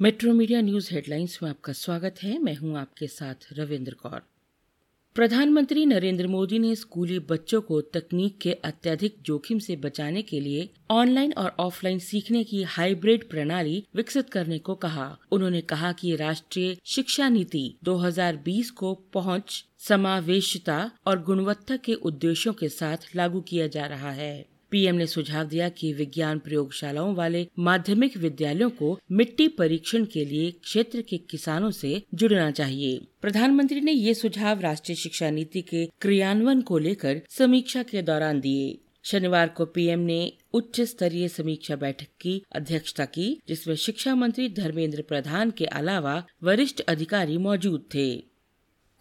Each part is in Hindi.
मेट्रो मीडिया न्यूज़ हेडलाइंस में आपका स्वागत है। मैं हूँ आपके साथ रविंद्र कौर। प्रधानमंत्री नरेंद्र मोदी ने स्कूली बच्चों को तकनीक के अत्यधिक जोखिम से बचाने के लिए ऑनलाइन और ऑफलाइन सीखने की हाइब्रिड प्रणाली विकसित करने को कहा। उन्होंने कहा कि राष्ट्रीय शिक्षा नीति 2020 को पहुँच, समावेशता और गुणवत्ता के उद्देश्यों के साथ लागू किया जा रहा है। पीएम ने सुझाव दिया कि विज्ञान प्रयोगशालाओं वाले माध्यमिक विद्यालयों को मिट्टी परीक्षण के लिए क्षेत्र के किसानों से जुड़ना चाहिए। प्रधानमंत्री ने ये सुझाव राष्ट्रीय शिक्षा नीति के क्रियान्वयन को लेकर समीक्षा के दौरान दिए। शनिवार को पीएम ने उच्च स्तरीय समीक्षा बैठक की अध्यक्षता की, जिसमें शिक्षा मंत्री धर्मेंद्र प्रधान के अलावा वरिष्ठ अधिकारी मौजूद थे।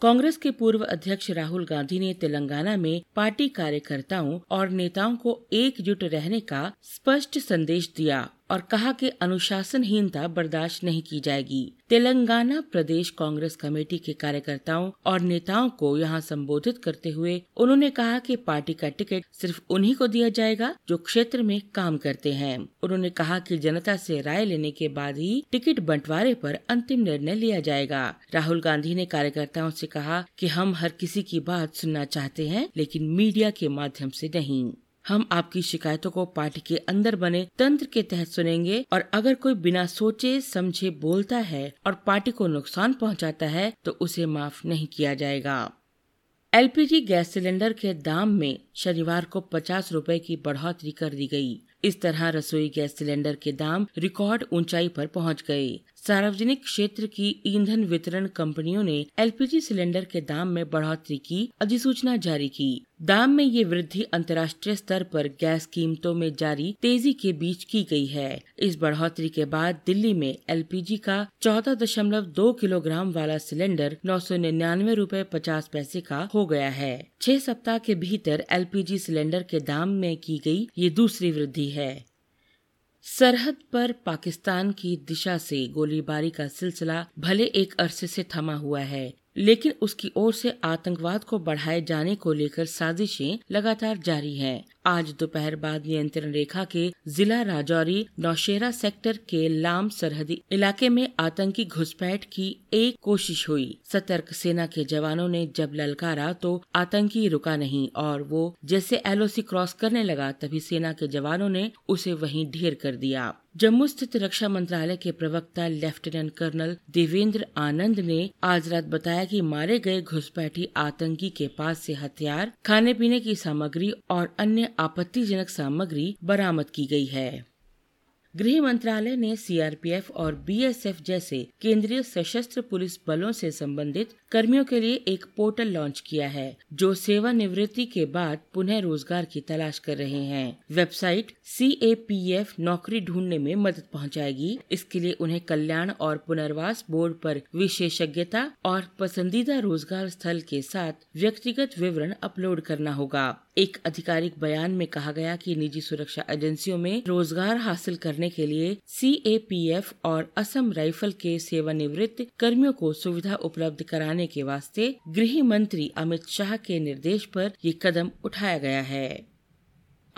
कांग्रेस के पूर्व अध्यक्ष राहुल गांधी ने तेलंगाना में पार्टी कार्यकर्ताओं और नेताओं को एकजुट रहने का स्पष्ट संदेश दिया। और कहा कि अनुशासनहीनता बर्दाश्त नहीं की जाएगी। तेलंगाना प्रदेश कांग्रेस कमेटी के कार्यकर्ताओं और नेताओं को यहाँ संबोधित करते हुए उन्होंने कहा कि पार्टी का टिकट सिर्फ़ उन्हीं को दिया जाएगा जो क्षेत्र में काम करते हैं। उन्होंने कहा कि जनता से राय लेने के बाद ही टिकट बंटवारे पर अंतिम निर्णय लिया जाएगा। राहुल गांधी ने कार्यकर्ताओं से कहा कि हम हर किसी की बात सुनना चाहते हैं, लेकिन मीडिया के माध्यम से नहीं। हम आपकी शिकायतों को पार्टी के अंदर बने तंत्र के तहत सुनेंगे और अगर कोई बिना सोचे, समझे बोलता है और पार्टी को नुकसान पहुंचाता है तो उसे माफ़ नहीं किया जाएगा एलपीजी गैस सिलेंडर के दाम में शनिवार को पचास रूपए की बढ़ोतरी कर दी गई। इस तरह रसोई गैस सिलेंडर के दाम रिकॉर्ड ऊंचाई पर पहुँच गए सार्वजनिक क्षेत्र की ईंधन वितरण कंपनियों ने एलपीजी सिलेंडर के दाम में बढ़ोतरी की अधिसूचना जारी की। दाम में ये वृद्धि अंतर्राष्ट्रीय स्तर पर गैस कीमतों में जारी तेज़ी के बीच की गई है। इस बढ़ोतरी के बाद दिल्ली में एलपीजी का चौदह दशमलव दो किलोग्राम वाला सिलेंडर नौ सौ निन्यानवे रूपए पचास पैसे का हो गया है। छह सप्ताह के भीतर एलपीजी सिलेंडर के दाम में की गई ये दूसरी वृद्धि है। सरहद पर पाकिस्तान की दिशा से गोलीबारी का सिलसिला भले एक अरसे से थमा हुआ है, लेकिन उसकी ओर से आतंकवाद को बढ़ाए जाने को लेकर साजिशें लगातार जारी हैं। आज दोपहर बाद नियंत्रण रेखा के जिला राजौरी नौशेरा सेक्टर के लाम सरहदी इलाके में आतंकी घुसपैठ की एक कोशिश हुई। सतर्क सेना के जवानों ने जब ललकारा तो आतंकी रुका नहीं और वो जैसे एलओसी क्रॉस करने लगा तभी सेना के जवानों ने उसे वहीं ढेर कर दिया। जम्मू स्थित रक्षा मंत्रालय के प्रवक्ता लेफ्टिनेंट कर्नल देवेंद्र आनंद ने आज रात बताया कि मारे गए घुसपैठी आतंकी के पास से हथियार खाने पीने की सामग्री और अन्य आपत्तिजनक सामग्री बरामद की गई है। गृह मंत्रालय ने सीआरपीएफ और बीएसएफ जैसे केंद्रीय सशस्त्र पुलिस बलों से संबंधित कर्मियों के लिए एक पोर्टल लॉन्च किया है, जो सेवानिवृत्ति के बाद पुनः रोज़गार की तलाश कर रहे हैं। Website C A P F नौकरी ढूँढने में मदद पहुंचाएगी। इसके लिए उन्हें कल्याण और पुनर्वास बोर्ड पर विशेषज्ञता और पसंदीदा रोज़गार स्थल के साथ व्यक्तिगत विवरण अपलोड करना होगा। एक आधिकारिक बयान में कहा गया कि निजी सुरक्षा एजेंसियों में रोज़गार हासिल करने के लिए CAPF और असम राइफल के सेवानिवृत्त कर्मियों को सुविधा उपलब्ध कराने के वास्ते गृह मंत्री अमित शाह के निर्देश पर ये कदम उठाया गया है।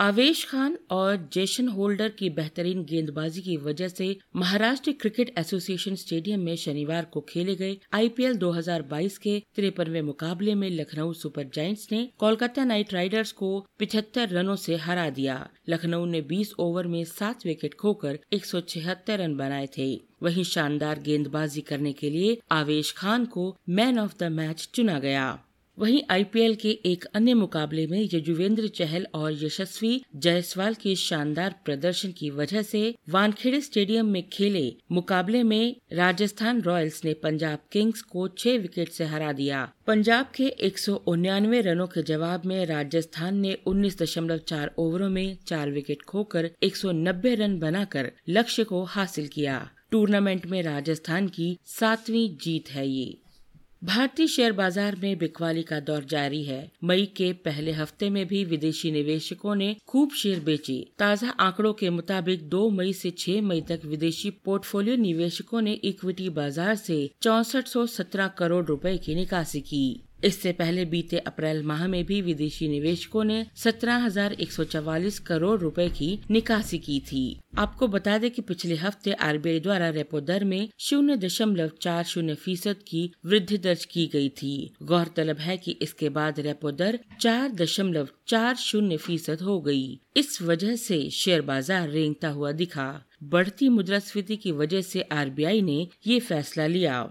आवेश खान और जेशन होल्डर की बेहतरीन गेंदबाजी की वजह से महाराष्ट्र क्रिकेट एसोसिएशन स्टेडियम में शनिवार को खेले गए आईपीएल 2022 के तिरपनवे मुकाबले में लखनऊ सुपर जायंट्स ने कोलकाता नाइट राइडर्स को पिछहत्तर रनों से हरा दिया। लखनऊ ने 20 ओवर में सात विकेट खोकर एक सौ छिहत्तर रन बनाए थे। वहीं शानदार गेंदबाजी करने के लिए आवेश खान को मैन ऑफ़ द मैच चुना गया। वहीं आईपीएल के एक अन्य मुकाबले में यजुवेंद्र चहल और यशस्वी जायसवाल के शानदार प्रदर्शन की वजह से वानखेड़े स्टेडियम में खेले मुकाबले में राजस्थान रॉयल्स ने पंजाब किंग्स को छह विकेट से हरा दिया। पंजाब के एक रनों के जवाब में राजस्थान ने 19.4 ओवरों में चार विकेट खोकर 190 रन बनाकर लक्ष्य को हासिल किया। टूर्नामेंट में राजस्थान की सातवीं जीत है ये। भारतीय शेयर बाज़ार में बिकवाली का दौर जारी है। मई के पहले हफ़्ते में भी विदेशी निवेशकों ने खूब शेयर बेचे। ताज़ा आंकड़ों के मुताबिक 2 मई से 6 मई तक विदेशी पोर्टफोलियो निवेशकों ने इक्विटी बाज़ार से चौसठ करोड़ रुपए की निकासी की। इससे पहले बीते अप्रैल माह में भी विदेशी निवेशकों ने 17,144 करोड़ रुपए की निकासी की थी। आपको बता दें कि पिछले हफ़्ते आरबीआई द्वारा रेपो दर में शून्य दशमलव चार शून्य फ़ीसद की वृद्धि दर्ज की गई थी। गौरतलब है कि इसके बाद रेपो दर चार दशमलव चार शून्य फ़ीसद हो गई। इस वजह से शेयर बाज़ार रेंगता हुआ दिखा। बढ़ती मुद्रास्फीति की वजह से आरबीआई ने ये फैसला लिया।